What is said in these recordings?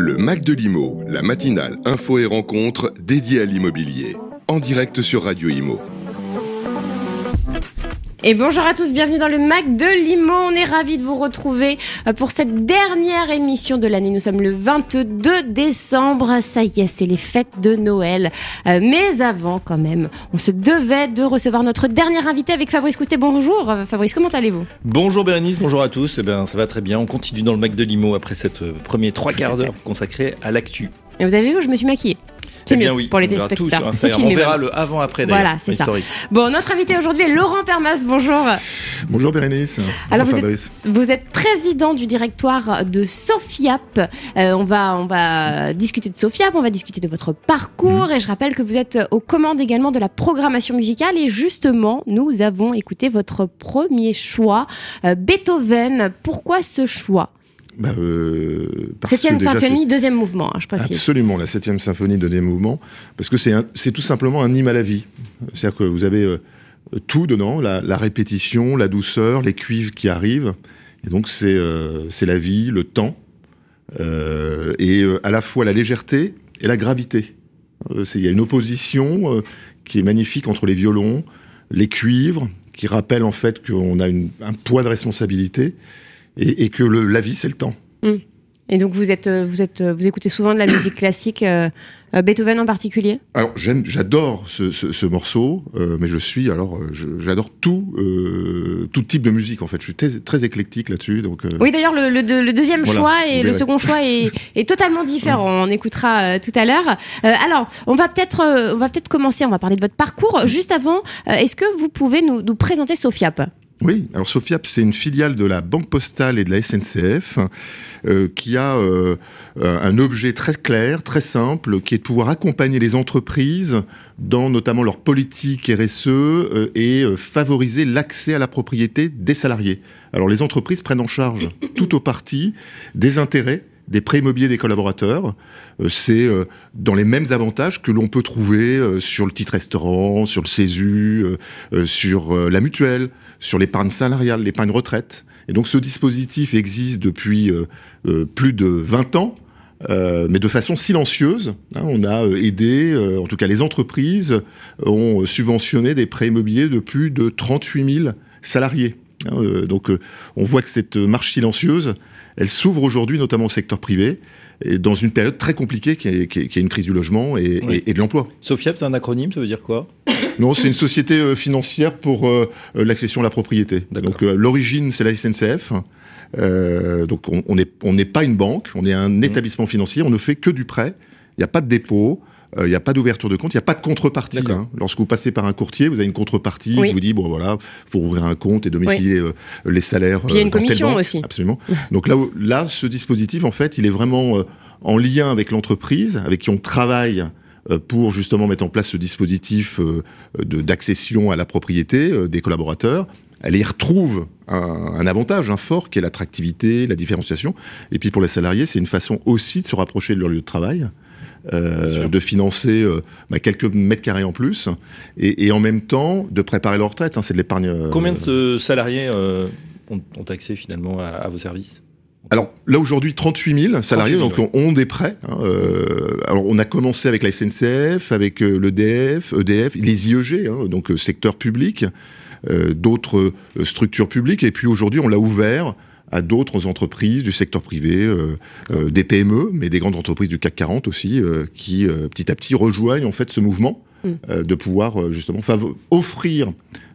Le Mac de l'Imo, la matinale info et rencontre dédiée à l'immobilier. En direct sur Radio Imo. Et bonjour à tous, bienvenue dans le Mac de Limo. On est ravis de vous retrouver euh, pour cette dernière émission de l'année. Nous sommes le 22 décembre. Ça y est, c'est les fêtes de Noël. Euh, mais avant, quand même, on se devait de recevoir notre dernier invité avec Fabrice Coustet. Bonjour euh, Fabrice, comment allez-vous? Bonjour Bérénice, bonjour à tous. Eh bien, ça va très bien. On continue dans le Mac de Limo après cette premier trois quarts d'heure consacrée à l'actu. Et vous avez vu, je me suis maquillée. C'est Eh bien mieux oui, pour les on verra téléspectateurs. tout C'est filmé, On verra le avant-après Voilà, c'est ça. Bon, notre invité aujourd'hui est Laurent Permas. Bonjour. Bonjour Bérénice. Alors, Bonjour vous Fabrice. Vous êtes président du directoire de Sofiap. Euh, on, va, on va discuter de Sofiap, on va discuter de votre parcours. Et je rappelle que vous êtes aux commandes également de la programmation musicale. Et justement, nous avons écouté votre premier choix, euh, Beethoven. Pourquoi ce choix? Bah, euh, Septième symphonie, deuxième mouvement, hein, je précise. Absolument, la septième symphonie, deuxième mouvement, parce que c'est tout simplement un hymne à la vie. C'est-à-dire que vous avez euh, tout dedans, la, la répétition, la douceur, les cuivres qui arrivent. Et donc c'est euh, la vie, le temps, euh, et à la fois la légèreté et la gravité. Il y a une opposition qui est magnifique entre les violons, les cuivres, qui rappellent en fait qu'on a une- un poids de responsabilité et, et que le- la vie, c'est le temps. Et donc vous êtes, euh, vous êtes, euh, vous écoutez souvent de la musique classique, euh, Beethoven en particulier? Alors j'adore ce, ce- ce morceau, euh, mais je suis alors, j'adore tout, euh, tout type de musique en fait. Je suis très, très éclectique là-dessus, donc. Oui, d'ailleurs, le, le deux- le deuxième Voilà, choix et le second choix est, est totalement différent. On écoutera tout à l'heure. Alors, on va peut-être, on va peut-être commencer. On va parler de votre parcours. Juste avant, est-ce que vous pouvez nous, nous présenter Sofiap Oui, alors Sofiap, c'est une filiale de la Banque Postale et de la SNCF euh, qui a euh, euh, un objet très clair, très simple, qui est de pouvoir accompagner les entreprises dans notamment leur politique RSE euh, et favoriser l'accès à la propriété des salariés. Alors les entreprises prennent en charge tout au parti des intérêts des prêts immobiliers des collaborateurs. Euh, c'est euh, dans les mêmes avantages que l'on peut trouver euh, sur le titre restaurant, sur le CESU, sur la mutuelle, sur l'épargne salariale, l'épargne retraite. Et donc ce dispositif existe depuis plus de 20 ans. mais de façon silencieuse. hein. on a aidé, en tout cas les entreprises ont subventionné des prêts immobiliers de plus de 38 000 salariés. hein. Donc on voit que cette marche silencieuse, elle s'ouvre aujourd'hui notamment au secteur privé, et dans une période très compliquée qui est, qui est- qui est une crise du logement et, Oui. et- et de l'emploi. Sofiap, c'est un acronyme, ça veut dire quoi? Non, c'est une société euh, financière pour euh, l'accession à la propriété. Donc euh, l'origine, c'est la SNCF. Euh, donc on n'est on pas une banque, on est Mmh. un établissement financier, on ne fait que du prêt. Il n'y a pas de dépôt. Euh, Il n'y a pas d'ouverture de compte, il n'y a pas de contrepartie. D'accord. hein. Lorsque vous passez par un courtier, vous avez une contrepartie Oui. qui vous dit bon voilà, faut ouvrir un compte et domicilier euh, les salaires. Puis il y a euh, une commission aussi. Absolument. Donc là, là, ce dispositif, en fait, il est vraiment euh, en lien avec l'entreprise, avec qui on travaille pour justement mettre en place ce dispositif d'accession à la propriété des collaborateurs. Elle y retrouve un, un avantage, un fort, qui est l'attractivité, la différenciation. Et puis pour les salariés, c'est une façon aussi de se rapprocher de leur lieu de travail, euh, de financer euh, bah, quelques mètres carrés en plus, et, et en même temps de préparer leur retraite. hein, c'est de l'épargne. euh, Combien de salariés ont, ont accès finalement à, à vos services? Alors là aujourd'hui 38 000 salariés 38 000, donc ont des prêts. hein, euh, alors on a commencé avec la SNCF, avec euh, l'EDF, EDF, les IEG, hein, donc euh, secteur public, d'autres structures publiques, et puis aujourd'hui on l'a ouvert à d'autres entreprises du secteur privé, euh, euh, des PME, mais des grandes entreprises du CAC 40 aussi, euh, qui euh, petit à petit rejoignent en fait ce mouvement Mm. euh, de pouvoir euh, justement offrir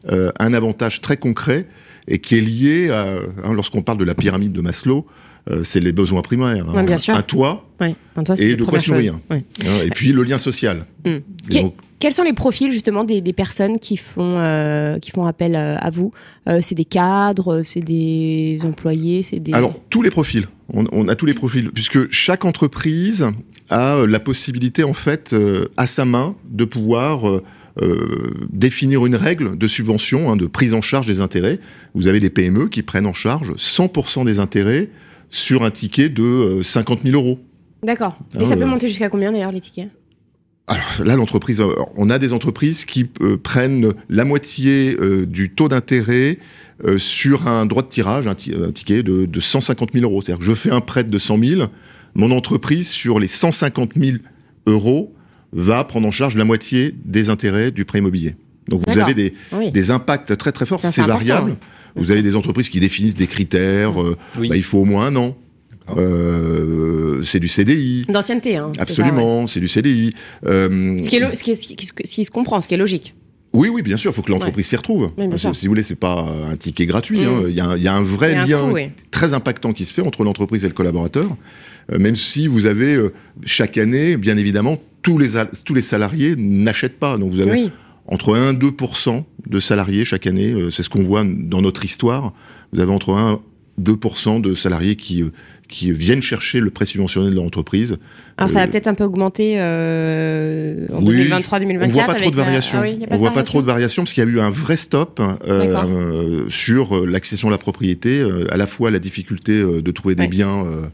euh, un avantage très concret et qui est lié à, hein, lorsqu'on parle de la pyramide de Maslow, euh, c'est les besoins primaires. Ouais, bien sûr. Un toit Oui. Toi, c'est et de quoi se nourrir. Oui. hein, et puis le lien social. Mm. Et Qui- donc, Quels sont les profils justement des, des personnes qui font, euh, qui font appel euh, à vous? Euh, C'est des cadres, c'est des employés, c'est des. Alors, tous les profils. On, on a tous les profils, puisque chaque entreprise a la possibilité, en fait, euh, à sa main, de pouvoir définir une règle de subvention, hein, de prise en charge des intérêts. Vous avez des PME qui prennent en charge 100% des intérêts sur un ticket de euh, 50 000 euros. D'accord. Et Ah ça ouais. peut monter jusqu'à combien d'ailleurs les tickets? Alors là, l'entreprise, euh, on a des entreprises qui euh, prennent la moitié euh, du taux d'intérêt euh, sur un droit de tirage, un, ti- un ticket de, de 150 000 euros. C'est-à-dire que je fais un prêt de 100 000, mon entreprise, sur les 150 000 euros, va prendre en charge la moitié des intérêts du prêt immobilier. Donc vous avez des, Oui. des impacts très très forts, c'est important, variable. Vous avez des entreprises qui définissent des critères, Oui. bah, il faut au moins un an. Euh, c'est du CDI. D'ancienneté, hein. ouais. Absolument, c'est du CDI. Euh, Ce qui, est lo- ce, qui est- ce qui- ce qui se comprend, ce qui est logique. Oui, oui, bien sûr, il faut que l'entreprise s'y retrouve. Parce que, si vous voulez, c'est pas un ticket gratuit. Mm. hein. Il y, a un- il y a un vrai un lien oui. très impactant qui se fait entre l'entreprise et le collaborateur. Euh, même si vous avez euh, chaque année, bien évidemment, tous les, al- tous les salariés n'achètent pas. Donc vous avez Oui. entre 1 et 2 de salariés chaque année. euh, c'est ce qu'on voit dans notre histoire. Vous avez entre 1 et 2% de salariés qui, euh, qui viennent chercher le prêt subventionné de leur entreprise. Alors ça va Euh, peut-être un peu augmenter euh, en Oui, 2023-2024. On voit pas trop de variations. Ah oui, on voit pas trop de variations parce qu'il y a eu un vrai stop euh, sur l'accession à la propriété, euh, à la fois la difficulté de trouver des Ouais. biens euh,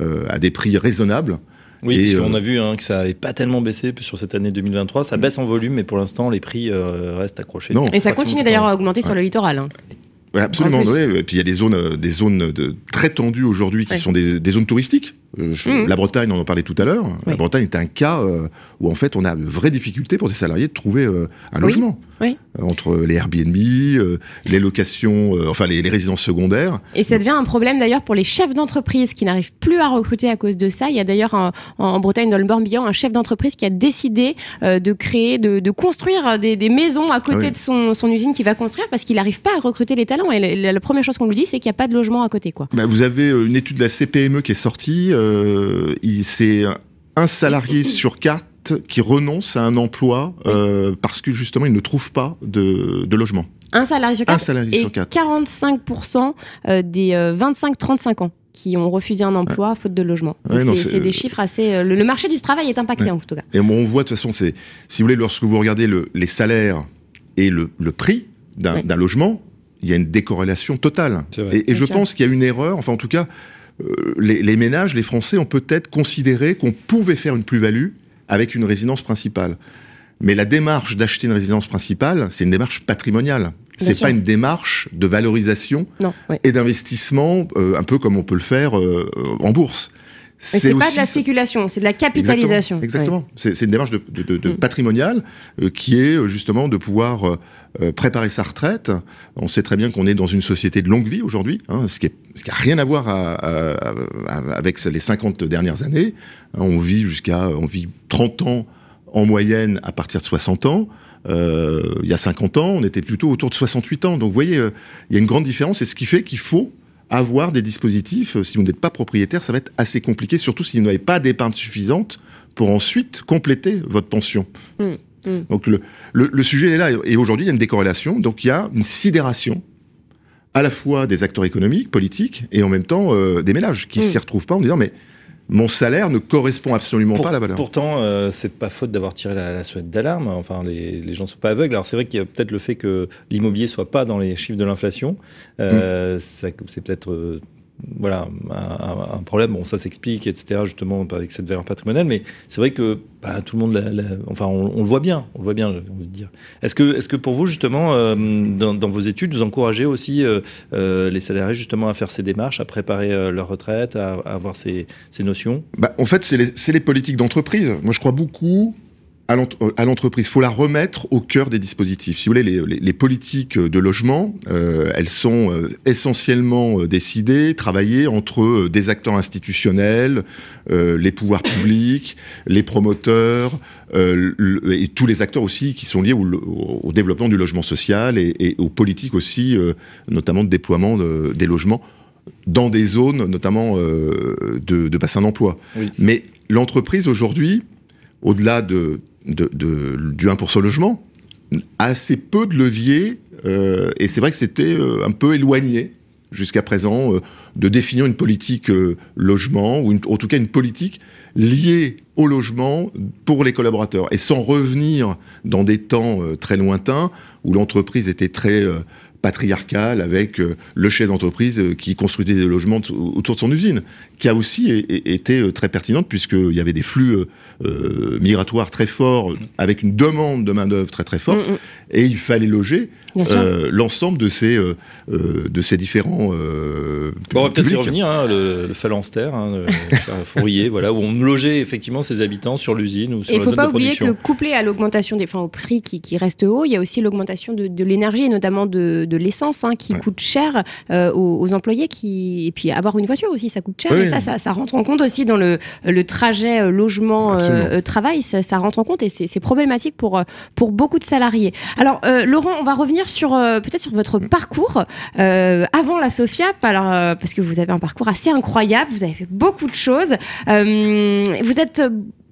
euh, à des prix raisonnables. Oui, Et, parce qu'on euh, a vu hein, que ça n'avait pas tellement baissé sur cette année 2023. Ça baisse en volume, mais pour l'instant, les prix euh, restent accrochés. Non. Et ça continue d'ailleurs le à augmenter sur le littoral. hein. Absolument. Ouais. Et puis il y a des zones, euh, des zones de, très tendues aujourd'hui qui Ouais. sont des, des zones touristiques. Euh, je- Mhm. La Bretagne, on en parlait tout à l'heure. La. Bretagne est un cas euh, où en fait on a de vraies difficultés pour des salariés de trouver euh, un Oui. logement. Oui. Entre les Airbnb, euh, les locations, enfin les, les résidences secondaires. Et ça devient un problème d'ailleurs pour les chefs d'entreprise qui n'arrivent plus à recruter à cause de ça. Il y a d'ailleurs en, en Bretagne, dans le Morbihan, un chef d'entreprise qui a décidé de créer, de, de construire des, des maisons à côté Ah de son, son usine qu'il va construire parce qu'il n'arrive pas à recruter les talents. Et la, la première chose qu'on lui dit, c'est qu'il n'y a pas de logement à côté. quoi. Bah, vous avez une étude de la CPME qui est sortie. Euh, il- c'est un salarié sur quatre qui renonce à un emploi euh, parce que justement il ne trouve pas de, de logement. Un salarié sur Un quatre salarié et sur quatre. 45% euh, des 25-35 ans qui ont refusé un emploi faute de logement. Donc Ouais, non, c'est c'est- c'est des chiffres assez... le, le marché du travail est impacté Ouais. en tout cas. Et bon, on voit de toute façon, c'est si vous voulez, lorsque vous regardez le- les salaires et le, le prix d'un logement, il y a une décorrélation totale. Et, je sûr. pense qu'il y a une erreur. Enfin, en tout cas, les, les ménages, les Français ont peut-être considéré qu'on pouvait faire une plus-value avec une résidence principale. Mais la démarche d'acheter une résidence principale, c'est une démarche patrimoniale. C'est pas une démarche de valorisation Non, oui. et d'investissement, euh, un peu comme on peut le faire euh, en bourse. C'est pas de la spéculation, c'est de la capitalisation. Exactement. exactement. C'est c'est une démarche de, de- Mm. patrimoniale euh, qui est euh, justement de pouvoir euh, préparer sa retraite. On sait très bien qu'on est dans une société de longue vie aujourd'hui, hein, ce qui n'a rien à voir à- à- à- avec les 50 dernières années. Hein, on vit jusqu'à on vit 30 ans en moyenne à partir de 60 ans. Euh, il y a 50 ans, on était plutôt autour de 68 ans. Donc vous voyez, il y a une grande différence et ce qui fait qu'il faut avoir des dispositifs. euh, Si vous n'êtes pas propriétaire, ça va être assez compliqué, surtout si vous n'avez pas d'épargne suffisante pour ensuite compléter votre pension. Mm, mm. Donc le, le, le sujet est là. Et aujourd'hui, il y a une décorrélation. Donc il y a une sidération à la fois des acteurs économiques, politiques, et en même temps euh, des ménages qui Mm. s'y retrouvent pas en disant mais mon salaire ne correspond absolument Pour- pas à la valeur. Pourtant, euh, c'est pas faute d'avoir tiré la, la sonnette d'alarme. Enfin, les, les gens sont pas aveugles. Alors c'est vrai qu'il y a peut-être le fait que l'immobilier soit pas dans les chiffres de l'inflation. Euh, ça- C'est peut-être euh, voilà un, problème. Bon, ça s'explique, etc. Justement avec cette valeur patrimoniale. Mais c'est vrai que bah, tout le monde, la- enfin, on, le voit bien. On le voit bien. J'ai envie de dire. Est-ce que, est-ce que pour vous justement, euh, dans, vos études, vous encouragez aussi euh, euh, les salariés justement à faire ces démarches, à préparer leur retraite, à, avoir ces, ces notions? Bah, en fait, c'est les, les politiques d'entreprise. Moi, je crois beaucoup à l'ent- à l'entreprise. Il faut la remettre au cœur des dispositifs. Si vous voulez, les, les- les politiques de logement, euh, elles sont euh, essentiellement euh, décidées, travaillées entre euh, des acteurs institutionnels, euh, les pouvoirs publics, les promoteurs, euh, le- et tous les acteurs aussi qui sont liés au, développement du logement social et, et aux politiques aussi, euh, notamment de déploiement de- des logements dans des zones, notamment euh, de, de bassin d'emploi. Oui. Mais l'entreprise aujourd'hui, au-delà de, de- du 1% logement, a assez peu de leviers, euh, et c'est vrai que c'était euh, un peu éloigné jusqu'à présent euh, de définir une politique logement, ou en tout cas une politique liée au logement pour les collaborateurs, et sans revenir dans des temps euh, très lointains où l'entreprise était très euh, patriarcale avec euh, le chef d'entreprise euh, qui construisait des logements autour de son usine, qui a aussi été très pertinente puisqu'il y avait des flux migratoires très forts avec une demande de main d'œuvre très très forte, mm, mm. et il fallait loger euh, l'ensemble de ces euh, euh, de ces différents. Bon, on va peut-être y revenir, hein, le, le phalanstère, hein, le fourrier, voilà, où on logeait effectivement ses habitants sur l'usine ou sur Et il ne faut pas oublier que couplé à l'augmentation des, enfin, au prix qui, qui, reste haut, il y a aussi l'augmentation de, de l'énergie, notamment de, de l'essence, hein, qui coûte cher aux, employés, qui et puis avoir une voiture aussi, ça coûte cher. et ça, ça, ça, rentre en compte aussi dans le, le trajet logement travail, ça, ça, rentre en compte et c'est problématique pour pour beaucoup de salariés. Alors Laurent, on va revenir sur euh, peut-être sur votre parcours euh, avant la Sofia, alors euh, parce que vous avez un parcours assez incroyable, vous avez fait beaucoup de choses. vous êtes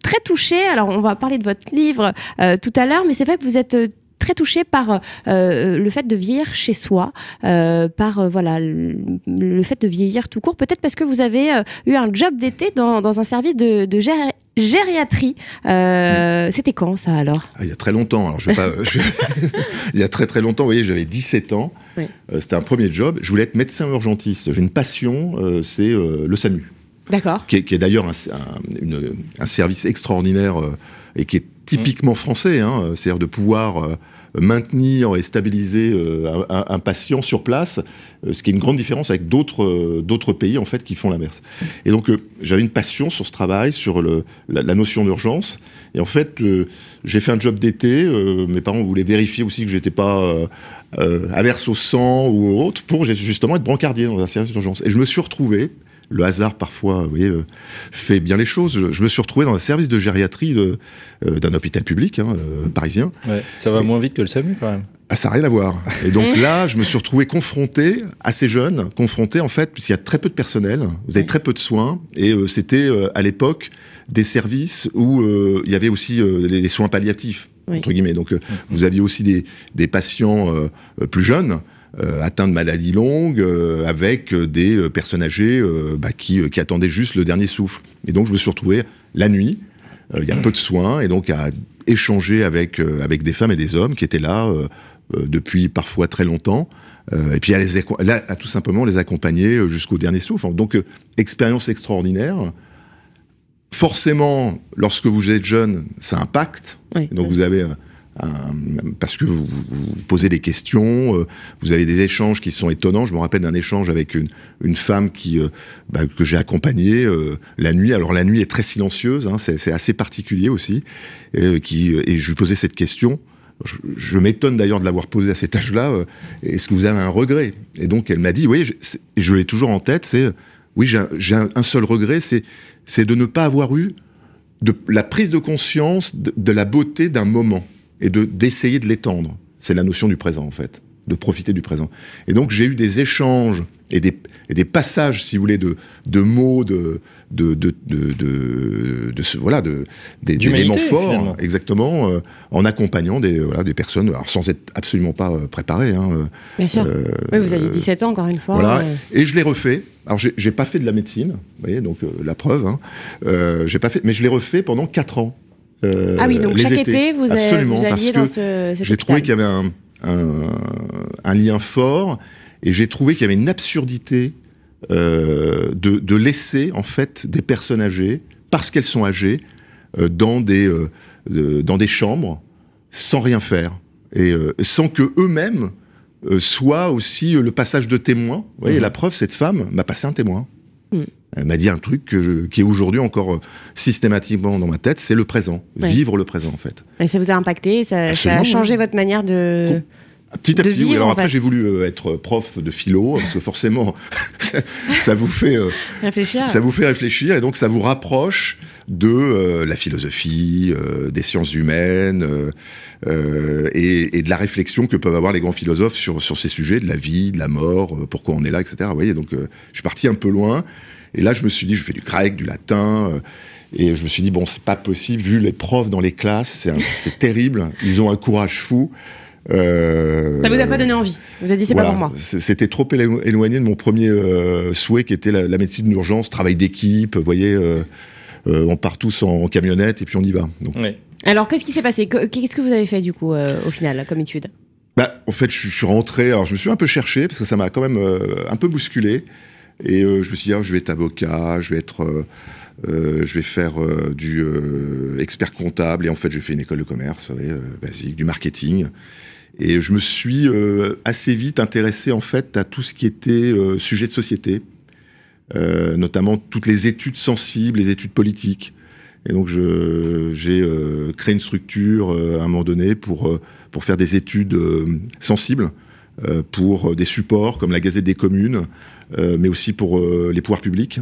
très touché. Alors, on va parler de votre livre tout à l'heure, mais c'est vrai que vous êtes très touché par le fait de vieillir chez soi, par voilà le, fait de vieillir tout court. Peut-être parce que vous avez eu un job d'été dans, dans, un service de, de gériatrie. Euh, c'était quand ça alors? Ah, Il y a très longtemps. Alors, je vais pas, il y a très très longtemps, vous voyez, j'avais 17 ans. Euh, c'était un premier job. Je voulais être médecin urgentiste. J'ai une passion, euh, c'est le SAMU. D'accord. Qui, est d'ailleurs un, service extraordinaire et qui est typiquement français. Hein, C'est-à-dire de pouvoir maintenir et stabiliser euh, un, patient sur place, euh, ce qui est une grande différence avec d'autres euh, pays en fait qui font l'inverse. Et donc j'avais une passion sur ce travail, sur la, notion d'urgence. Et en fait, j'ai fait un job d'été. mes parents voulaient vérifier aussi que j'étais pas averse au sang ou autre pour justement être brancardier dans un service d'urgence. Et je me suis retrouvé le hasard parfois, vous voyez, euh, fait bien les choses. Je, me suis retrouvé dans un service de gériatrie euh, d'un hôpital public hein, euh, parisien. ça va moins vite que le SAMU quand même. Ah, ça n'a rien à voir. Et donc là, je me suis retrouvé confronté, assez jeune, confronté en fait, puisqu'il y a très peu de personnel, vous avez très peu de soins, et c'était à l'époque des services où il y avait aussi les, soins palliatifs, entre guillemets. Donc vous aviez aussi des, des patients plus jeunes atteints de maladies longues, euh, avec euh, des personnes âgées bah, qui, qui, attendaient juste le dernier souffle. Et donc je me suis retrouvé la nuit, il y a peu de soins, et donc à échanger avec, avec des femmes et des hommes qui étaient là depuis parfois très longtemps. et puis à, les, à tout simplement les accompagner jusqu'au dernier souffle. Donc expérience extraordinaire. Forcément, lorsque vous êtes jeune, ça impacte. donc vous avez euh, parce que vous, posez des questions, euh, vous avez des échanges qui sont étonnants. Je me rappelle d'un échange avec une, femme euh, bah, que j'ai accompagnée la nuit. Alors la nuit est très silencieuse, hein, c'est assez particulier aussi. et je lui posais cette question. Je, m'étonne d'ailleurs de l'avoir posée à cet âge-là. Est-ce que vous avez un regret? Et donc elle m'a dit, oui, je, je l'ai toujours en tête. C'est oui, j'ai un, seul regret, c'est de ne pas avoir eu la prise de conscience de la beauté d'un moment et de d'essayer de l'étendre. C'est la notion du présent en fait, de profiter du présent. Et donc j'ai eu des échanges et des, et des passages, si vous voulez, de, de mots, de, de, de, de, de, voilà, de, des, éléments forts, exactement, euh, en accompagnant des, voilà, des personnes, alors sans être absolument pas euh, préparé. Hein, euh, Bien sûr. oui, vous aviez 17 ans, encore une fois. Voilà. Et je l'ai refait. Alors, j'ai pas fait de la médecine, vous voyez, donc la preuve. Hein, j'ai pas fait, mais je l'ai refait pendant 4 ans. Euh, ah oui, donc chaque été, vous, Absolument, vous alliez dans ce, J'ai trouvé qu'il y avait un, un, un, lien fort et j'ai trouvé qu'il y avait une absurdité euh, de, de, laisser en fait des personnes âgées, parce qu'elles sont âgées, euh, dans, des, dans des chambres sans rien faire et sans que eux-mêmes soient aussi le passage de témoin. Vous voyez, mmh. la preuve, cette femme m'a passé un témoin. Mmh. Elle m'a dit un truc qui est aujourd'hui encore euh, systématiquement dans ma tête, c'est le présent, vivre le présent en fait. Et ça vous a impacté, ça, a changé votre manière de... Petit à petit, oui. Alors après, j'ai voulu euh, être prof de philo parce que forcément, ça, vous fait euh, réfléchir. Ça vous fait réfléchir et donc ça vous rapproche de la philosophie, des sciences humaines et, et, de la réflexion que peuvent avoir les grands philosophes sur sur ces sujets de la vie, de la mort, pourquoi on est là, etc. Vous voyez, donc je suis parti un peu loin. Et là, je me suis dit, je fais du grec, du latin. Euh, et je me suis dit, bon, c'est pas possible, vu les profs dans les classes, c'est terrible. Ils ont un courage fou. Euh, ça vous a pas donné envie Vous avez dit c'est pas pour moi. C'était trop éloigné de mon premier euh, souhait qui était la, médecine d'urgence, travail d'équipe. Vous voyez, euh, on part tous en, camionnette et puis on y va. Donc. Alors qu'est-ce qui s'est passé Qu'est-ce que vous avez fait du coup au final comme étude bah, en fait, je, suis rentré. Alors je me suis un peu cherché parce que ça m'a quand même un peu bousculé. Et je me suis dit, ah, je vais être avocat, je vais être, je vais faire du expert comptable. Et en fait, j'ai fait une école de commerce basique, du marketing. Et je me suis assez vite intéressé en fait à tout ce qui était sujet de société, notamment toutes les études sensibles, les études politiques. Et donc j'ai euh, créé une structure euh, à un moment donné pour, euh, pour faire des études sensibles, pour des supports comme la Gazette des communes, mais aussi pour les pouvoirs publics.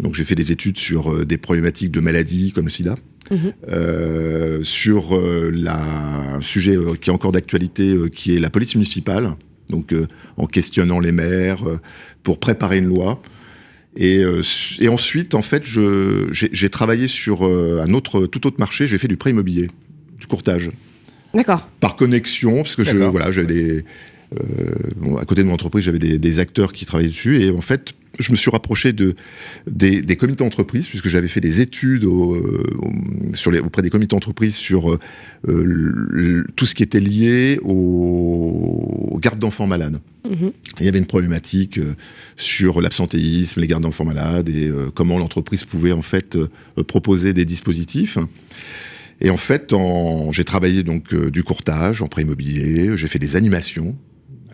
Donc j'ai fait des études sur des problématiques de maladies comme le sida, mhm. sur la, un sujet qui est encore d'actualité, qui est la police municipale, donc en questionnant les maires pour préparer une loi. Et, euh, et, ensuite, en fait, j'ai travaillé sur euh, un autre, tout autre marché. J'ai fait du prêt immobilier, du courtage. D'accord. Par connexion, parce que je, voilà, j'avais des, euh, à côté de mon entreprise, j'avais des, des, acteurs qui travaillaient dessus. Et en fait, je me suis rapproché de, des, des comités d'entreprise, puisque j'avais fait des études au, sur les, auprès des comités d'entreprise sur euh, tout ce qui était lié aux, aux gardes d'enfants malades. Mhm. Il y avait une problématique euh, sur l'absentéisme, les gardes d'enfants malades et euh, comment l'entreprise pouvait en fait proposer des dispositifs. Et en fait, j'ai travaillé donc du courtage en prêt immobilier, j'ai fait des animations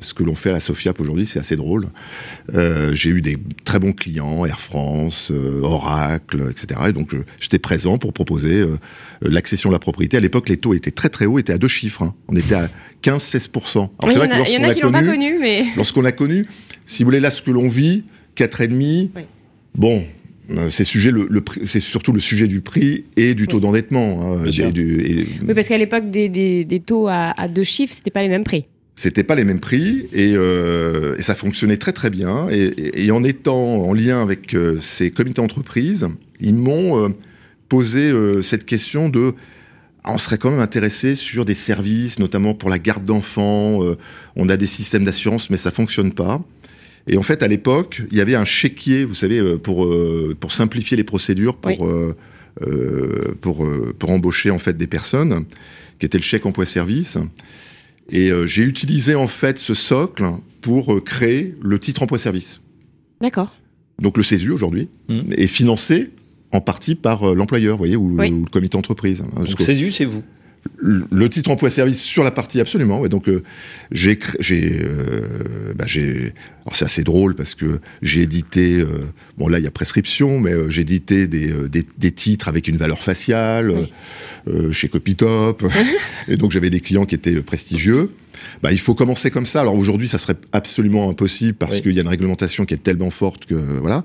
ce que l'on fait à la Sofiap aujourd'hui, c'est assez drôle. Euh, j'ai eu des très bons clients, Air France, euh, Oracle, etc. Et donc j'étais présent pour proposer euh, l'accession à la propriété. À l'époque, les taux étaient très très hauts, étaient à deux chiffres. Hein. On était à 15-16%. Alors c'est vrai que lorsqu'on l'a connu, connu mais... lorsqu'on l'a connu, si vous voulez, là ce que l'on vit, 4,5, oui. bon, c'est sujet le, c'est surtout le sujet du prix et du taux d'endettement. Hein, oui, parce qu'à l'époque des, des, des, taux à, à deux chiffres, c'était pas les mêmes prix c'était pas les mêmes prix et, euh, et, ça fonctionnait très très bien. Et, et, en étant en lien avec euh, ces comités d'entreprise, ils m'ont euh, posé euh, cette question de on serait quand même intéressé sur des services, notamment pour la garde d'enfants. on a des systèmes d'assurance, mais ça fonctionne pas. Et en fait, à l'époque, il y avait un chéquier, vous savez, pour pour simplifier les procédures pour pour pour embaucher en fait des personnes, qui était le chèque emploi service. Et euh, j'ai utilisé en fait ce socle pour euh, créer le titre emploi-service. D'accord. Donc le CESU aujourd'hui mmh. est financé en partie par euh, l'employeur, vous voyez, ou, le comité entreprise. Donc CESU, c'est vous le titre emploi-service sur la partie absolument. Ouais, donc euh, j'ai j'ai euh, bah, j'ai alors c'est assez drôle parce que j'ai édité euh, bon là il y a prescription mais j'ai édité des, des, des, titres avec une valeur faciale chez Copytop et donc j'avais des clients qui étaient prestigieux. Bah, il faut commencer comme ça. Alors aujourd'hui, ça serait absolument impossible parce qu'il y a une réglementation qui est tellement forte que voilà.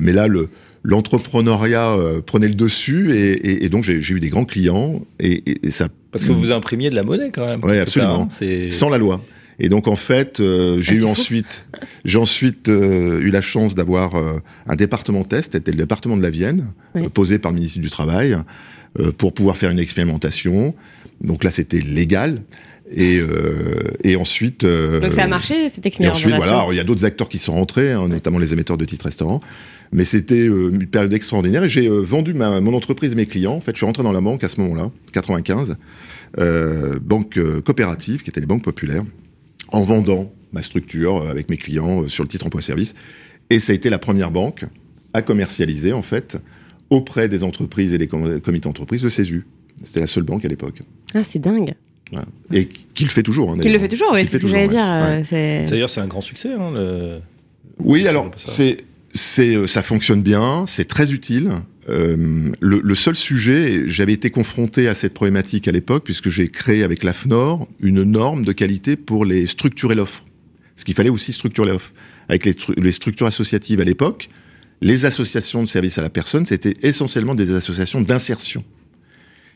mais là, le, l'entrepreneuriat euh, prenait le dessus et, et, donc j'ai eu des grands clients et, et, ça. Parce que vous imprimiez de la monnaie quand même. Oui, absolument. Hein, Sans la loi. Et donc en fait, euh, j'ai ah, eu ensuite, j'ai ensuite euh, eu la chance d'avoir un département test, c'était le département de la Vienne, posé par le ministre du Travail, pour pouvoir faire une expérimentation. Donc là, c'était légal. Et, et ensuite. donc ça a marché cette expérimentation. Et ensuite, voilà, il y a d'autres acteurs qui sont rentrés, hein, notamment les émetteurs de titres restaurants. Mais c'était euh, une période extraordinaire et j'ai euh, vendu ma, mon entreprise et mes clients. En fait, je suis rentré dans la banque à ce moment-là, 95, euh, banque euh, coopérative, qui était les banques populaires, en vendant ma structure avec mes clients sur le titre emploi-service. Et ça a été la première banque à commercialiser, en fait, auprès des entreprises et des comités d'entreprise, le CESU. C'était la seule banque à l'époque. Ah, c'est dingue. Voilà. Et qui le fait toujours. Hein, qui le fait toujours, oui, c'est ce que j'allais dire. D'ailleurs, c'est un grand succès. Hein, le... Oui, alors, c'est c'est, euh, ça fonctionne bien, c'est très utile. Euh, le, le, seul sujet, j'avais été confronté à cette problématique à l'époque, puisque j'ai créé avec l'AFNOR une norme de qualité pour les structurer l'offre. Ce qu'il fallait aussi structurer l'offre. Avec les, les, structures associatives à l'époque, les associations de services à la personne, c'était essentiellement des associations d'insertion.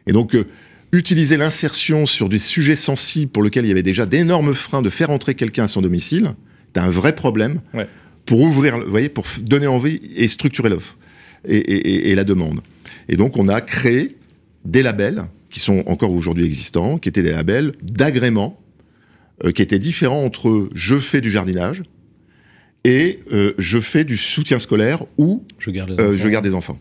Et donc, euh, utiliser l'insertion sur des sujets sensibles pour lesquels il y avait déjà d'énormes freins de faire entrer quelqu'un à son domicile, c'est un vrai problème. Ouais pour ouvrir, vous voyez, pour donner envie et structurer l'offre et, et, et, la demande. Et donc, on a créé des labels qui sont encore aujourd'hui existants, qui étaient des labels d'agrément, euh, qui étaient différents entre je fais du jardinage et euh, je fais du soutien scolaire ou je garde, euh, je garde des enfants.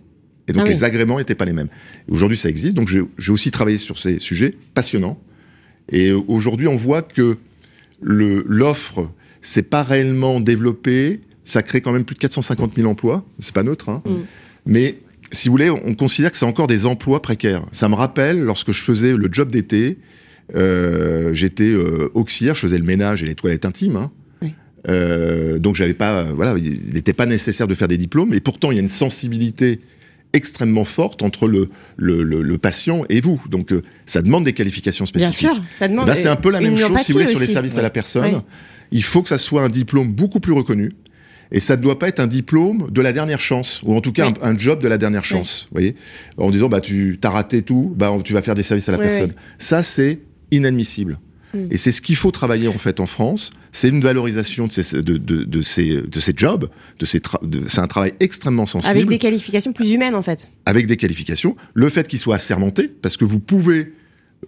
Et donc, ah les agréments n'étaient pas les mêmes. Aujourd'hui, ça existe. Donc, j'ai aussi travaillé sur ces sujets passionnants. Et aujourd'hui, on voit que l'offre, c'est pas réellement développé ça crée quand même plus de 450 000 emplois. C'est pas neutre, hein. Mm. Mais si vous voulez, on considère que c'est encore des emplois précaires. Ça me rappelle lorsque je faisais le job d'été, euh, j'étais euh, auxiliaire, je faisais le ménage et les toilettes intimes. Hein. Oui. Euh, donc j'avais pas, voilà, il n'était pas nécessaire de faire des diplômes, et pourtant il y a une sensibilité extrêmement forte entre le, le, le, le patient et vous. Donc euh, ça demande des qualifications Bien spécifiques. sûr, ça demande. Là, c'est un peu la même chose, si vous voulez, sur les services à la personne. Ouais. Il faut que ça soit un diplôme beaucoup plus reconnu. Et ça ne doit pas être un diplôme de la dernière chance, ou en tout cas Oui. un, un job de la dernière chance, vous voyez En disant, bah, tu as raté tout, bah, tu vas faire des services à la Oui, personne. Ça, c'est inadmissible. Mm. Et c'est ce qu'il faut travailler, en fait, en France. C'est une valorisation de ces, de, de, de ces, de ces jobs. De ces c'est un travail extrêmement sensible Avec des qualifications plus humaines, en fait. avec des qualifications, le fait qu'il soit assermenté, parce que vous pouvez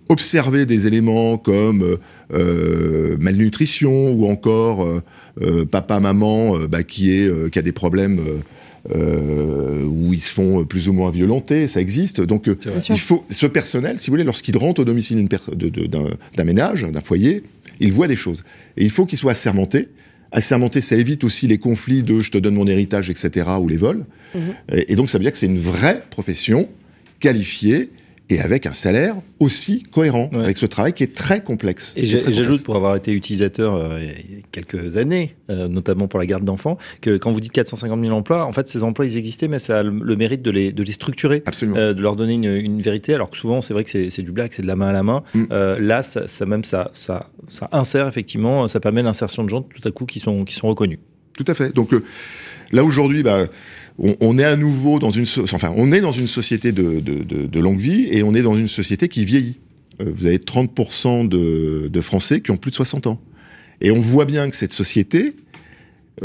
observer des éléments comme euh, malnutrition ou encore euh, euh, papa maman bah, qui est qui a des problèmes où ils se font plus ou moins violenter, ça existe. Donc il faut ce personnel, si vous voulez, lorsqu'il rentre au domicile d'un ménage, d'un foyer, il voit des choses et il faut qu'il soit assermenté. Assermenté, ça évite aussi les conflits de je te donne mon héritage, etc. ou les vols. Mhm. Et, et donc ça veut dire que c'est une vraie profession qualifiée et avec un salaire aussi cohérent Ouais. avec ce travail qui est très complexe. Et j'ajoute, pour avoir été utilisateur euh, il y a quelques années, euh, notamment pour la garde d'enfants, que quand vous dites 450 000 emplois, en fait, ces emplois, ils existaient, mais ça a le, le mérite de les, de les structurer. Euh, de leur donner une, une vérité, alors que souvent c'est vrai que c'est c'est du blague, c'est de la main à la main. Mm. Euh, là, ça, ça même ça, ça, ça insère effectivement, ça permet l'insertion de gens tout à coup qui sont, qui sont reconnus. Tout à fait. Donc euh, là aujourd'hui, bah, on, on est à nouveau dans une, so- enfin, on est dans une société de, de, de- de longue vie et on est dans une société qui vieillit. Euh, vous avez 30% de, de Français qui ont plus de 60 ans. Et on voit bien que cette société,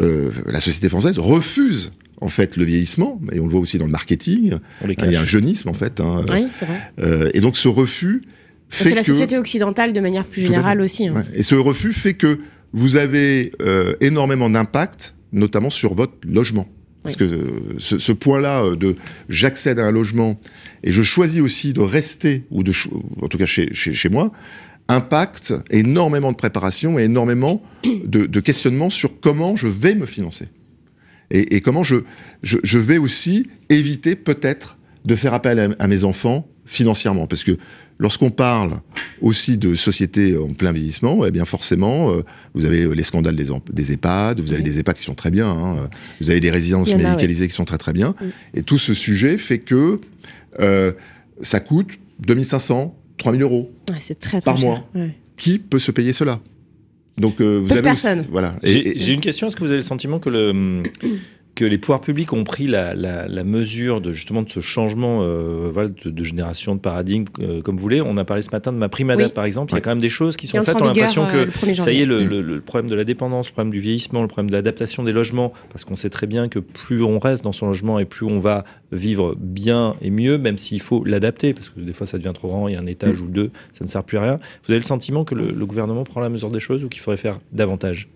euh, la société française, refuse en fait le vieillissement, et on le voit aussi dans le marketing. Il y a un jeunisme en fait. hein. Oui, c'est vrai. Euh, et donc ce refus fait C'est la que- société occidentale de manière plus générale aussi. hein. Ouais. Et ce refus fait que vous avez euh, énormément d'impact, notamment sur votre logement. Parce que euh, ce, ce point-là euh, de j'accède à un logement et je choisis aussi de rester, ou de en tout cas chez, chez, chez moi, impacte énormément de préparation et énormément de, de questionnement sur comment je vais me financer. Et, et comment je, je, je vais aussi éviter peut-être de faire appel à, à mes enfants financièrement. Parce que lorsqu'on parle aussi de société en plein vieillissement, eh bien forcément, euh, vous avez les scandales des, EHPAD, vous avez Oui. des EHPAD qui sont très bien, hein, vous avez des résidences médicalisées qui sont très très bien. Et tout ce sujet fait que euh, ça coûte 2500, 3000 euros. Ouais, c'est très, très Par cher. mois. Ouais. Qui peut se payer cela? Donc euh, vous avez aussi- voilà. J'ai une question. Est-ce que vous avez le sentiment que le que les pouvoirs publics ont pris la, la, la mesure de justement de ce changement euh, voilà, de, de génération, de paradigme, euh, comme vous voulez. On a parlé ce matin de ma prime Oui. par exemple. Il y a quand même des choses qui sont faites. On a l'impression euh, que le 1er ça y est, le, le- le problème de la dépendance, le problème du vieillissement, le problème de l'adaptation des logements, parce qu'on sait très bien que plus on reste dans son logement et plus on va vivre bien et mieux, même s'il faut l'adapter, parce que des fois ça devient trop grand, il y a un étage ou deux, ça ne sert plus à rien. Vous avez le sentiment que le, le gouvernement prend la mesure des choses ou qu'il faudrait faire davantage?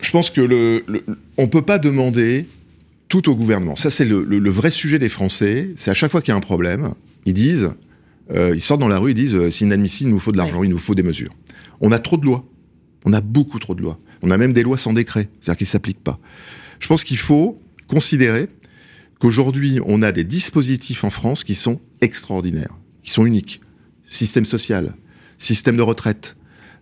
Je pense que le, le- on peut pas demander tout au gouvernement. Ça, c'est le, le- le vrai sujet des Français. C'est à chaque fois qu'il y a un problème, ils disent, euh, ils sortent dans la rue, ils disent, euh, c'est inadmissible, il nous faut de l'argent, il nous faut des mesures. On a trop de lois. On a beaucoup trop de lois. On a même des lois sans décret, c'est-à-dire qu'ils s'appliquent pas. Je pense qu'il faut considérer qu'aujourd'hui, on a des dispositifs en France qui sont extraordinaires, qui sont uniques. Système social, système de retraite,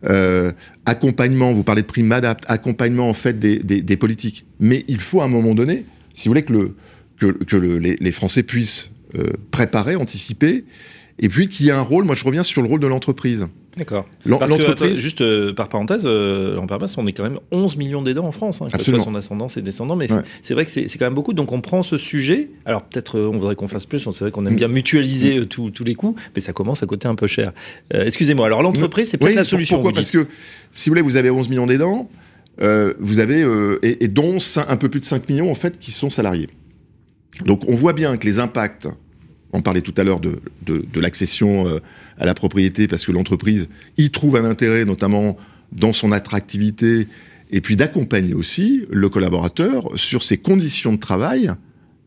euh, accompagnement, vous parlez de prime adapt, accompagnement en fait des, des, des politiques. Mais il faut à un moment donné, si vous voulez que, le, que, que le- les, les Français puissent euh, préparer, anticiper, et puis qu'il y ait un rôle, moi je reviens sur le rôle de l'entreprise. D'accord. L'entreprise, juste euh, par parenthèse, euh, en permanence, on est quand même 11 millions d'aidants en France, hein, que ce soit son ascendant, ses descendants, mais c'est- Ouais. c'est vrai que c'est quand même beaucoup. Donc on prend ce sujet, alors peut-être euh, on voudrait qu'on fasse plus, c'est vrai qu'on aime Mm. bien mutualiser euh, tous les coûts, mais ça commence à coûter un peu cher. Excusez-moi, alors l'entreprise, c'est peut-être Oui, la solution. Pourquoi vous Parce que, si vous voulez, vous avez 11 millions d'aidants, euh, vous avez, euh, et, et dont cin- un peu plus de 5 millions, en fait, qui sont salariés. Donc, on voit bien que les impacts, on parlait tout à l'heure de, de, de l'accession euh, à la propriété, parce que l'entreprise y trouve un intérêt, notamment dans son attractivité, et puis d'accompagner aussi le collaborateur sur ses conditions de travail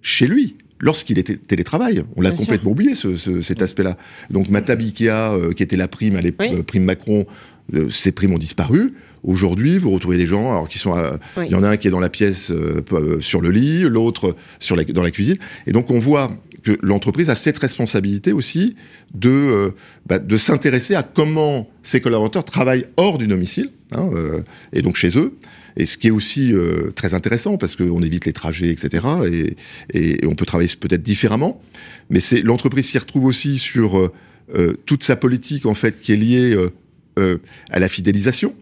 chez lui. Lorsqu'il était télétravail, on l'a sûr. complètement oublié ce, ce- cet aspect-là. Donc Ikea, euh, qui était la prime à l'époque, Oui. prime Macron, euh, ces primes ont disparu. Aujourd'hui, vous retrouvez des gens, alors qui sont, à- Oui. il y en a un qui est dans la pièce euh, euh, sur le lit, l'autre sur la, dans la cuisine, et donc on voit que l'entreprise a cette responsabilité aussi de euh, bah, de s'intéresser à comment ses collaborateurs travaillent hors du domicile, hein, euh, et donc chez eux. Et ce qui est aussi euh, très intéressant parce qu'on évite les trajets, etc. Et, et- et on peut travailler peut-être différemment. Mais c'est l'entreprise s'y retrouve aussi sur euh, euh, toute sa politique en fait qui est liée euh, euh, à la fidélisation.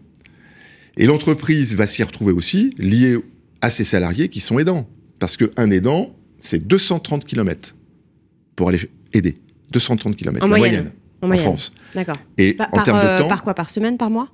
Et l'entreprise va s'y retrouver aussi liée à ses salariés qui sont aidants. Parce qu'un aidant, c'est 230 km pour aller aider. 230 km En la moyenne. En en moyenne. France. D'accord. Et Par, en termes euh, de temps, par quoi? Par semaine, par mois?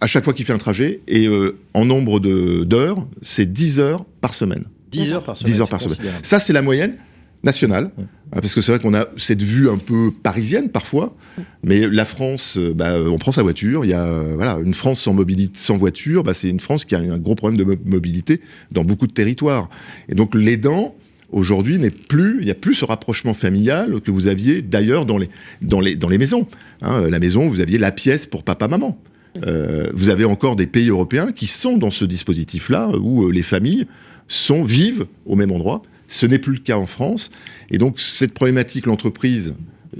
à chaque fois qu'il fait un trajet, et euh, en nombre de- d'heures, c'est 10 heures par semaine. 10 heures par semaine. 10 heures par semaine. Ça, c'est la moyenne nationale. Ouais. Ah, Parce que c'est vrai qu'on a cette vue un peu parisienne parfois, mais la France, euh, bah, on prend sa voiture. Il y a euh, voilà une France sans mobilité, sans voiture, bah, c'est une France qui a un gros problème de mo- mobilité dans beaucoup de territoires. Et donc l'aidant aujourd'hui n'est plus, il n'y a plus ce rapprochement familial que vous aviez d'ailleurs dans les dans les dans les maisons. Hein, la maison, vous aviez la pièce pour papa maman. Euh, vous avez encore des pays européens qui sont dans ce dispositif-là où les familles sont vivent au même endroit. Ce n'est plus le cas en France. Et donc, cette problématique, l'entreprise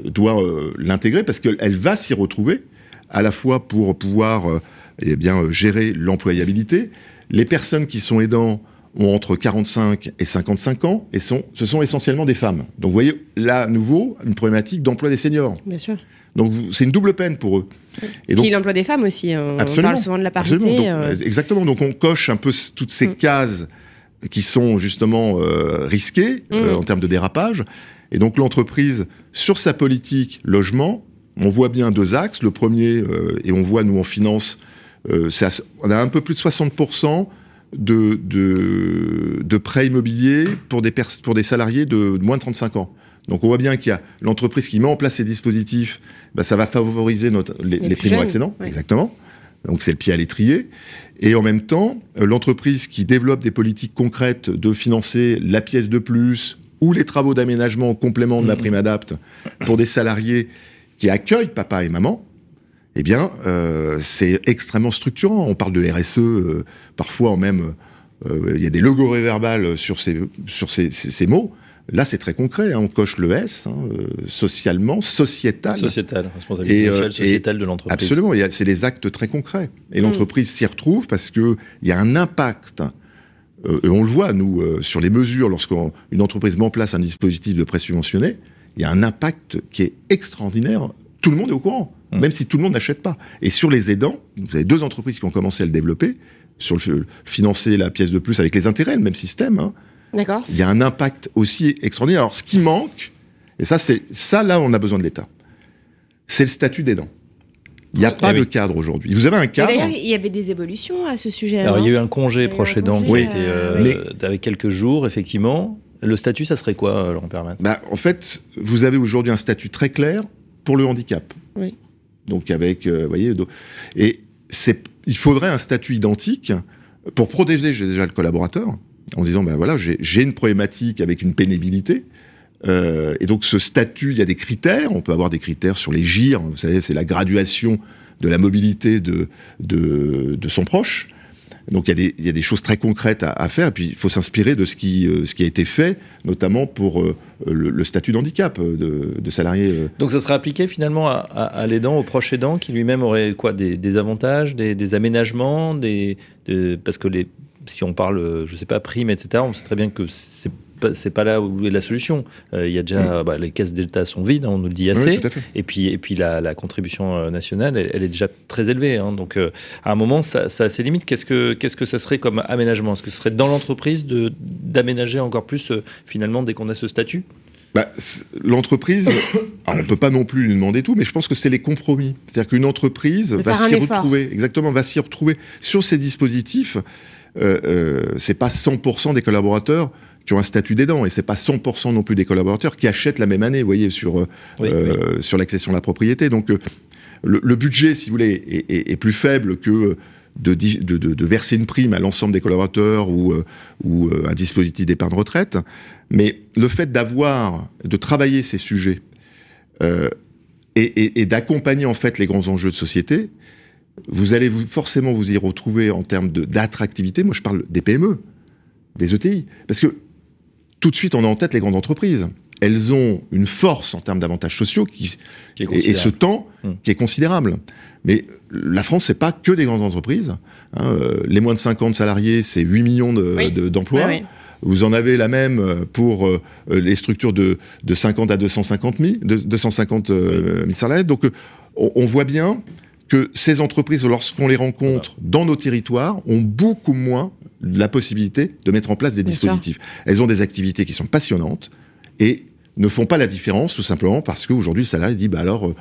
euh, doit euh, l'intégrer parce qu'elle va s'y retrouver à la fois pour pouvoir euh, eh bien, gérer l'employabilité. Les personnes qui sont aidants ont entre 45 et 55 ans et sont, ce sont essentiellement des femmes. Donc, vous voyez, là, à nouveau, une problématique d'emploi des seniors. Bien sûr. Donc, c'est une double peine pour eux. Et donc, Puis l'emploi des femmes aussi. hein. On parle souvent de la parité. Donc, euh, Exactement. Donc on coche un peu toutes ces Mm. cases qui sont justement euh, risquées euh, Mm. en termes de dérapage. Et donc l'entreprise, sur sa politique logement, on voit bien deux axes. Le premier, euh, et on voit nous en finance, euh, on a un peu plus de 60% de, de, de prêts immobiliers pour des, pers- pour des salariés de, de moins de 35 ans. Donc on voit bien qu'il y a l'entreprise qui met en place ces dispositifs, bah, ça va favoriser notre, les, Les les primo-accédants, ouais. exactement. Donc c'est le pied à l'étrier. Et en même temps, euh, l'entreprise qui développe des politiques concrètes de financer la pièce de plus ou les travaux d'aménagement en complément de la Mhm. prime adapte pour des salariés qui accueillent papa et maman, eh bien, euh, c'est extrêmement structurant. On parle de RSE, euh, parfois en même, euh, il y a des logos réverbales sur ces, sur ces, ces- ces mots. Là, c'est très concret. hein. On coche le S, hein, euh, socialement, sociétal. Sociétale, responsabilité Et, euh, sociale, et- sociétale de l'entreprise. Absolument, c'est des actes très concrets. Et Mm. l'entreprise s'y retrouve parce qu'il y a un impact, euh, et on le voit, nous, euh, sur les mesures, lorsqu'une entreprise met en place un dispositif de prêt subventionné, il y a un impact qui est extraordinaire. Tout le monde est au courant, Mm. même si tout le monde n'achète pas. Et sur les aidants, vous avez deux entreprises qui ont commencé à le développer, sur le financer la pièce de plus avec les intérêts, le même système. hein. D'accord. Il y a un impact aussi extraordinaire. Alors, ce qui manque, et ça, c'est ça, là, on a besoin de l'État, c'est le statut d'aidant. Il n'y a Oui. pas Eh de oui. cadre aujourd'hui. Vous avez un cadre. D'ailleurs, il y avait des évolutions à ce sujet. Alors, il y a eu un congé proche aidant qui été euh, euh, Mais- avec quelques jours, effectivement. Le statut, ça serait quoi, euh, Laurent Permat Bah, en fait, vous avez aujourd'hui un statut très clair pour le handicap. Oui. Donc avec, euh, vous voyez, et c'est, il faudrait un statut identique pour protéger déjà le collaborateur en disant, ben voilà, j'ai une problématique avec une pénibilité. Euh, et donc ce statut, il y a des critères. On peut avoir des critères sur les GIR. Vous savez, c'est la graduation de la mobilité de, de, son proche. Donc il y, a des, il y a des choses très concrètes à, faire, et puis il faut s'inspirer de ce qui, euh, ce qui a été fait, notamment pour euh, le, statut d'handicap de, de salarié. Donc, ça serait appliqué finalement à, l'aidant, au proche aidant, qui lui-même aurait quoi des, avantages, des, aménagements, des, de- parce que les, si on parle, euh, je sais pas, primes, etc., on sait très bien que c'est pas, c'est pas là où est la solution. Euh, Il y a déjà, bah, les caisses d'État sont vides, hein, on nous le dit assez. Oui. Et puis, et puis la, la contribution euh, nationale, elle, elle est déjà très élevée. hein. donc, euh, à un moment, ça, ça a ses limites. Qu'est-ce que, qu'est-ce que ça serait comme aménagement? Est-ce que ce serait dans l'entreprise de, d'aménager encore plus, euh, finalement, dès qu'on a ce statut? Bah, l'entreprise, on peut pas non plus lui demander tout, mais je pense que c'est les compromis. C'est-à-dire qu'une entreprise De va s'y retrouver, exactement, va s'y retrouver sur ces dispositifs. Euh, euh, c'est pas 100% des collaborateurs qui ont un statut d'aidant et c'est pas 100% non plus des collaborateurs qui achètent la même année, vous voyez, sur euh, Oui, sur l'accession à la propriété. Donc euh, le, le budget, si vous voulez, est, est- est plus faible que de, de, de- de verser une prime à l'ensemble des collaborateurs ou, euh, ou euh, un dispositif d'épargne retraite. Mais le fait d'avoir, de travailler ces sujets euh, et, et- et d'accompagner en fait les grands enjeux de société, vous allez vous, forcément vous y retrouver en termes d'attractivité. Moi, je parle des PME, des ETI. Parce que tout de suite, on a en tête les grandes entreprises. Elles ont une force en termes d'avantages sociaux qui, Qui est et, et ce considérable. temps Hmm. qui est considérable. Mais la France, c'est pas que des grandes entreprises. hein. Euh, les moins de 50 salariés, c'est 8 millions de- Oui. de- d'emplois. Vous en avez la même euh, pour euh, les structures de, de 50 à 250 000, de- 250 euh, 000 salariés. Donc, on, on voit bien que ces entreprises, lorsqu'on les rencontre dans nos territoires, ont beaucoup moins la possibilité de mettre en place des Bien sûr. dispositifs. Elles ont des activités qui sont passionnantes et ne font pas la différence tout simplement parce qu'aujourd'hui le salarié dit bah alors euh,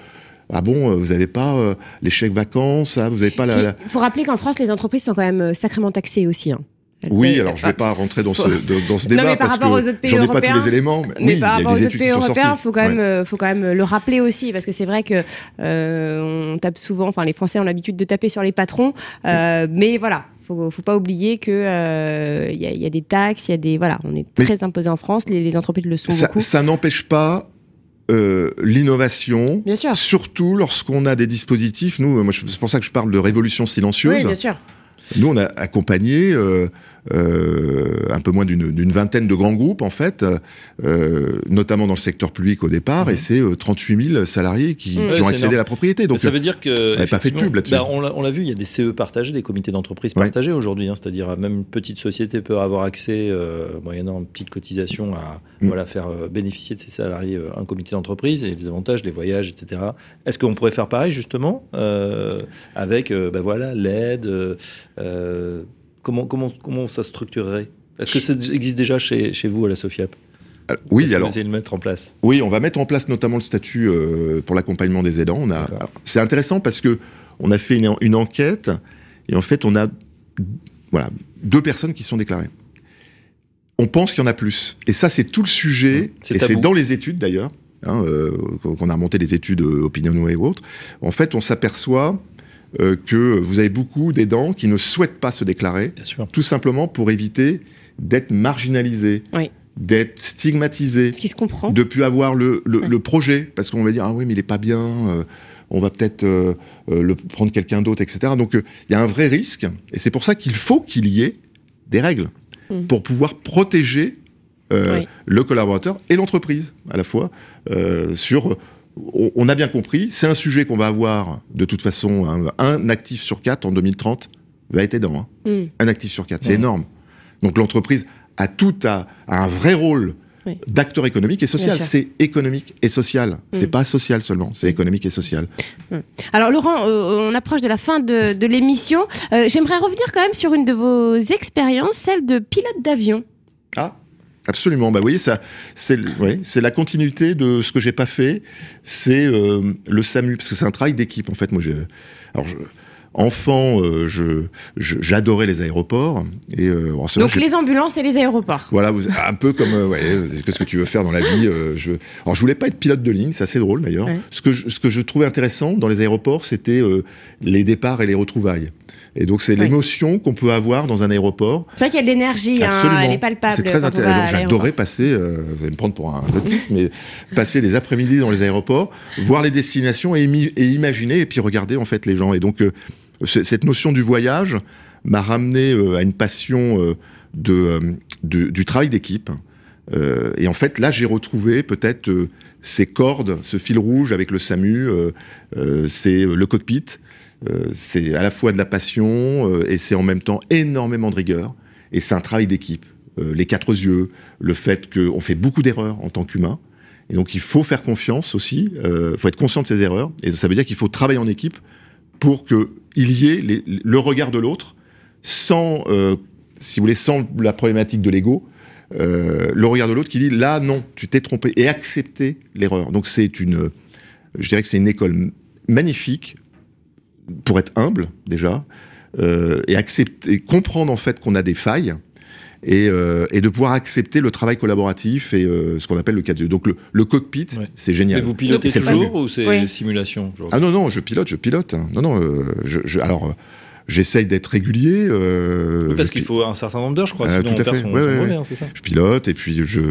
ah bon euh, vous n'avez pas euh, les chèques vacances ah, vous n'avez pas la, la- Il faut rappeler qu'en France, les entreprises sont quand même euh, sacrément taxées aussi. hein. Oui alors je vais pas rentrer dans ce faut- dans, ce Non, débat mais par parce rapport que aux autres pays j'en ai pas européens, tous les éléments mais, Mais oui par rapport aux autres pays européens, faut quand même, euh, faut quand même le rappeler aussi, parce que c'est vrai que euh, on tape souvent, enfin les Français ont l'habitude de taper sur les patrons, euh, mais voilà, faut, faut pas oublier que euh, il y, a, il y a des taxes, il y a des, voilà, on est Mais- très imposé en France, les, les entreprises le sont ça, beaucoup. ça n'empêche pas euh, l'innovation Bien sûr. surtout lorsqu'on a des dispositifs nous euh, moi c'est pour ça que je parle de révolution silencieuse Oui, bien sûr. Nous, on a accompagné euh, euh, un peu moins d'une vingtaine de grands groupes, en fait, euh, notamment dans le secteur public au départ, et c'est euh, 38 000 salariés qui, Mhm. qui ont c'est accédé énorme. à la propriété. Donc, ça veut dire que. n'avait pas fait de pub là-dessus. bah, on l'a on vu, il y a des CE partagés, des comités d'entreprise Ouais. partagés aujourd'hui. hein, C'est-à-dire, euh, même une petite société peut avoir accès, euh, moyennant une petite cotisation, à Mm. voilà, faire euh, bénéficier de ses salariés euh, un comité d'entreprise et les avantages, les voyages, etc. Est-ce qu'on pourrait faire pareil, justement, euh, avec euh, bah, voilà, l'aide euh, euh, comment, comment, comment ça structurerait? Est-ce que ça existe déjà chez, chez vous à la SOFIAP euh, oui, alors, Vous de le mettre en place? Oui, on va mettre en place notamment le statut euh, pour l'accompagnement des aidants. On a, c'est intéressant parce que on a fait une, une enquête et en fait, on a voilà deux personnes qui sont déclarées. On pense qu'il y en a plus. Et ça, c'est tout le sujet. Et c'est dans les études d'ailleurs. Hein, euh, qu'on a remonté les études euh, Opinionway ou autres. En fait, on s'aperçoit euh, que vous avez beaucoup d'aidants qui ne souhaitent pas se déclarer, Bien sûr. tout simplement pour éviter d'être marginalisés, Oui. d'être stigmatisés, Ce qui se comprend. de plus avoir le, le, Ouais. le projet, parce qu'on va dire ah oui mais il est pas bien, euh, on va peut-être euh, le prendre quelqu'un d'autre, etc. Donc euh, il y a un vrai risque, et c'est pour ça qu'il faut qu'il y ait des règles Mhm. pour pouvoir protéger euh, Oui. le collaborateur et l'entreprise à la fois euh, sur. On, on a bien compris, c'est un sujet qu'on va avoir de toute façon. Un, un actif sur quatre en 2030 va être aidant. hein. Mm. Un actif sur quatre, c'est Ouais. énorme. Donc l'entreprise a tout à, a un vrai rôle Oui. d'acteur économique et social. C'est économique et social. C'est Mm. pas social seulement, c'est économique et social. Alors Laurent, euh, on approche de la fin de, de l'émission. Euh, J'aimerais revenir quand même sur une de vos expériences, celle de pilote d'avion. Ah, absolument. Bah, vous voyez, ça, c'est, le- oui, c'est la continuité de ce que j'ai pas fait. C'est euh, le SAMU, parce que c'est un travail d'équipe. En fait, moi, alors, je, enfant, euh, je, je- j'adorais les aéroports. Et euh, alors, Donc les ambulances et les aéroports. Voilà, vous- un peu comme, euh, ouais, qu'est-ce que tu veux faire dans la vie euh, je... Alors, je voulais pas être pilote de ligne, c'est assez drôle d'ailleurs. Ouais. Ce, que je, ce que je trouvais intéressant dans les aéroports, c'était euh, les départs et les retrouvailles. Et donc, c'est l'émotion qu'on peut avoir dans un aéroport. C'est vrai qu'il y a de l'énergie, hein, elle est palpable. C'est très intéressant. J'adorais passer, euh, vous allez me prendre pour un autiste, mais passer des après-midi dans les aéroports, voir les destinations et, imaginer, et puis regarder en fait les gens. Et donc, euh, cette notion du voyage m'a ramené euh, à une passion euh, de, de- du travail d'équipe. Euh, et en fait, là, j'ai retrouvé peut-être euh, ces cordes, ce fil rouge avec le SAMU, euh, c'est le cockpit. Euh, c'est à la fois de la passion euh, et c'est en même temps énormément de rigueur. Et c'est un travail d'équipe. Euh, les quatre yeux, le fait qu'on fait beaucoup d'erreurs en tant qu'humain. Et donc il faut faire confiance aussi, il faut être conscient de ses erreurs. Et ça veut dire qu'il faut travailler en équipe pour qu'il y ait le regard de l'autre sans, si vous voulez, sans la problématique de l'ego. le regard de l'autre qui dit là non, tu t'es trompé et accepter l'erreur. Donc c'est une, je dirais que c'est une école magnifique pour être humble déjà euh, et accepter, comprendre en fait qu'on a des failles et, euh, et de pouvoir accepter le travail collaboratif et euh, ce qu'on appelle le 4 Donc le, le cockpit, Ouais. c'est Mais génial. vous pilotez C'est le toujours ou c'est Oui. simulation genre Ah non non, je pilote, je pilote. Non non, euh, je, je- alors j'essaye d'être régulier. Euh, parce qu'il faut un certain nombre d'heures, je crois. sinon tout à fait. Son, hein, ça je pilote et puis je,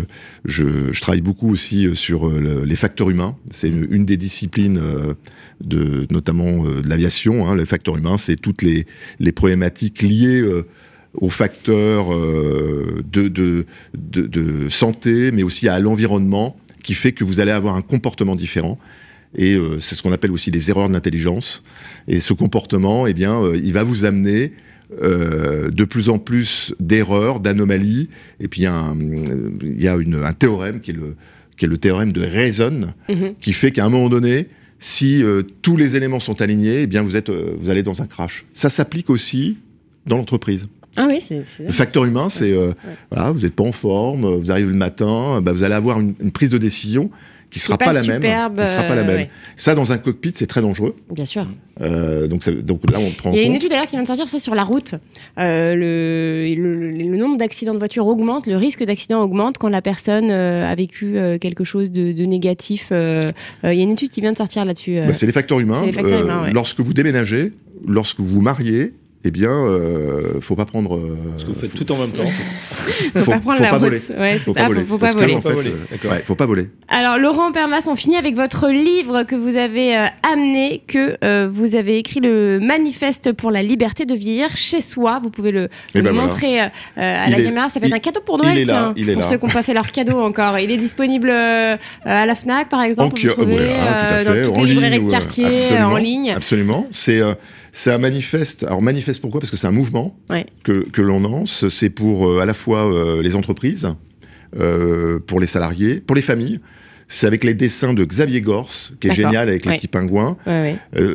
je, je travaille beaucoup aussi sur les facteurs humains. C'est une, des disciplines de notamment de l'aviation. Hein. Les facteurs humains, c'est toutes les, les problématiques liées aux facteurs de, de, de, de, santé, mais aussi à l'environnement, qui fait que vous allez avoir un comportement différent. Et euh, c'est ce qu'on appelle aussi les erreurs de l'intelligence. Et ce comportement, eh bien, euh, il va vous amener euh, de plus en plus d'erreurs, d'anomalies. Et puis il y a, un, une, théorème qui est le, qui est le théorème de Reason, mm-hmm. qui fait qu'à un moment donné, si tous les éléments sont alignés, eh bien vous êtes, vous allez dans un crash. Ça s'applique aussi dans l'entreprise. Ah oui, c'est. Le facteur humain, c'est voilà, vous n'êtes pas en forme, vous arrivez le matin, bah, vous allez avoir une, une prise de décision qui sera pas, la même, qui sera pas la même. Ça, dans un cockpit, c'est très dangereux. Bien sûr. Euh, donc, donc là, on prend. Il y a une étude d'ailleurs qui vient de sortir, c'est sur la route. Euh, le, le, nombre d'accidents de voiture augmente, le risque d'accident augmente quand la personne euh, a vécu euh, quelque chose de, de négatif. Euh, il y a une étude qui vient de sortir là-dessus. Bah, c'est les facteurs humains. Les facteurs humains Lorsque vous déménagez, lorsque vous vous mariez, eh bien, euh, faut pas prendre. Euh, Parce que vous faites tout en même temps. faut, faut, pas prendre faut la pas route. Voler. Ouais, faut, pas voler. faut pas voler. En fait, euh, ouais, faut pas voler. Alors, Laurent Permas, on finit avec votre livre que vous avez euh, amené, que euh, vous avez écrit le manifeste pour la liberté de vieillir chez soi. Vous pouvez le, le ben montrer voilà. à la caméra. Ça peut être un cadeau pour Noël, tiens, pour ceux qui n'ont pas fait leur cadeau encore. Il est disponible à la Fnac, par exemple. En, vous trouvez, voilà, dans toutes les librairies de quartier, en ligne. Absolument. C'est c'est un manifeste. Alors manifeste pourquoi Parce que c'est un mouvement que, que l'on lance. C'est pour euh, à la fois euh, les entreprises, euh, pour les salariés, pour les familles. C'est avec les dessins de Xavier Gors, qui est génial avec les petits pingouins.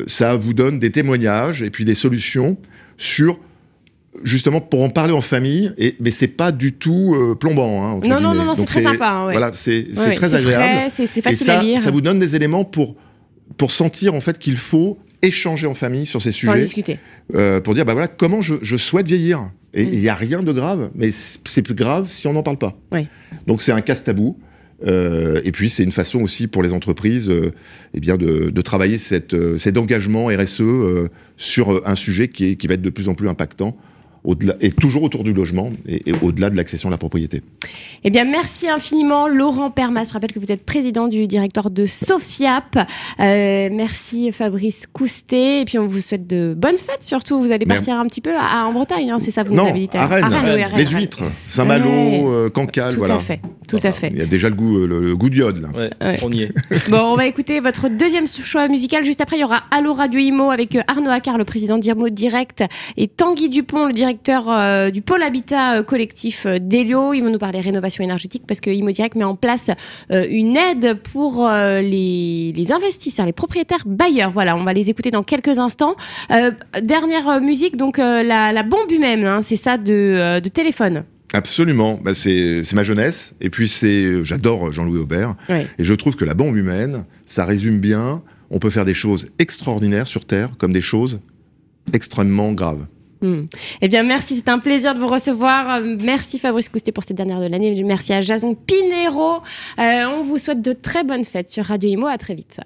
ça vous donne des témoignages et puis des solutions sur justement pour en parler en famille. Et mais c'est pas du tout plombant. Hein, non, non, non, non, c'est très sympa. Hein, voilà, c'est très agréable. C'est facile et ça, à lire. Ça vous donne des éléments pour pour sentir en fait qu'il faut échanger en famille sur ces sujets. Pour discuter. Euh, pour dire, bah voilà, comment je, je souhaite vieillir. Et il n'y a rien de grave, mais c'est plus grave si on n'en parle pas. Oui. Donc c'est un casse-tabou. Euh, et puis c'est une façon aussi pour les entreprises euh, eh bien de, de travailler cette, euh, cet engagement RSE sur un sujet qui, est, qui va être de plus en plus impactant au-delà, et toujours autour du logement et, au-delà de l'accession à la propriété. Eh bien, merci infiniment, Laurent Permas. Je rappelle que vous êtes président du directeur de Sofiap. Euh, merci, Fabrice Coustet. Et puis, on vous souhaite de bonnes fêtes, surtout. Vous allez partir un petit peu à, en Bretagne, hein, c'est ça, vous non, nous à Rennes. À Rennes, les huîtres, Saint-Malo, ouais. euh, Cancale, tout voilà. À fait, tout à fait. Il y a déjà le goût, le, le goût d'iode, là. Ouais, on y est. bon, on va écouter votre deuxième choix musical. Juste après, il y aura Allo Radio Imo avec euh, Arnaud Accard, le président d'Irmo Direct, et Tanguy Dupont, le directeur directeur euh, du pôle habitat euh, collectif euh, d'Elio. Ils vont nous parler rénovation énergétique parce que Imodirect met en place une aide pour les, les, investisseurs, les propriétaires bailleurs. Voilà, on va les écouter dans quelques instants. dernière musique, donc la, la, bombe humaine, hein, c'est ça de, de téléphone. Absolument, bah c'est ma jeunesse. Et puis c'est, j'adore Jean-Louis Aubert. Oui. Et je trouve que la bombe humaine, ça résume bien. On peut faire des choses extraordinaires sur Terre comme des choses extrêmement graves. Hmm. Eh bien, merci, c'est un plaisir de vous recevoir. Merci Fabrice Coustet pour cette dernière de l'année. Merci à Jason Pinero. Euh, on vous souhaite de très bonnes fêtes sur Radio Imo. À très vite.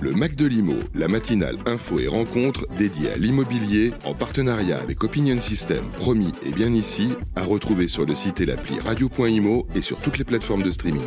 Le Mac de l'Imo, la matinale info et rencontre dédiée à l'immobilier en partenariat avec Opinion System, promis et bien ici, à retrouver sur le site et l'appli radio.imo et sur toutes les plateformes de streaming.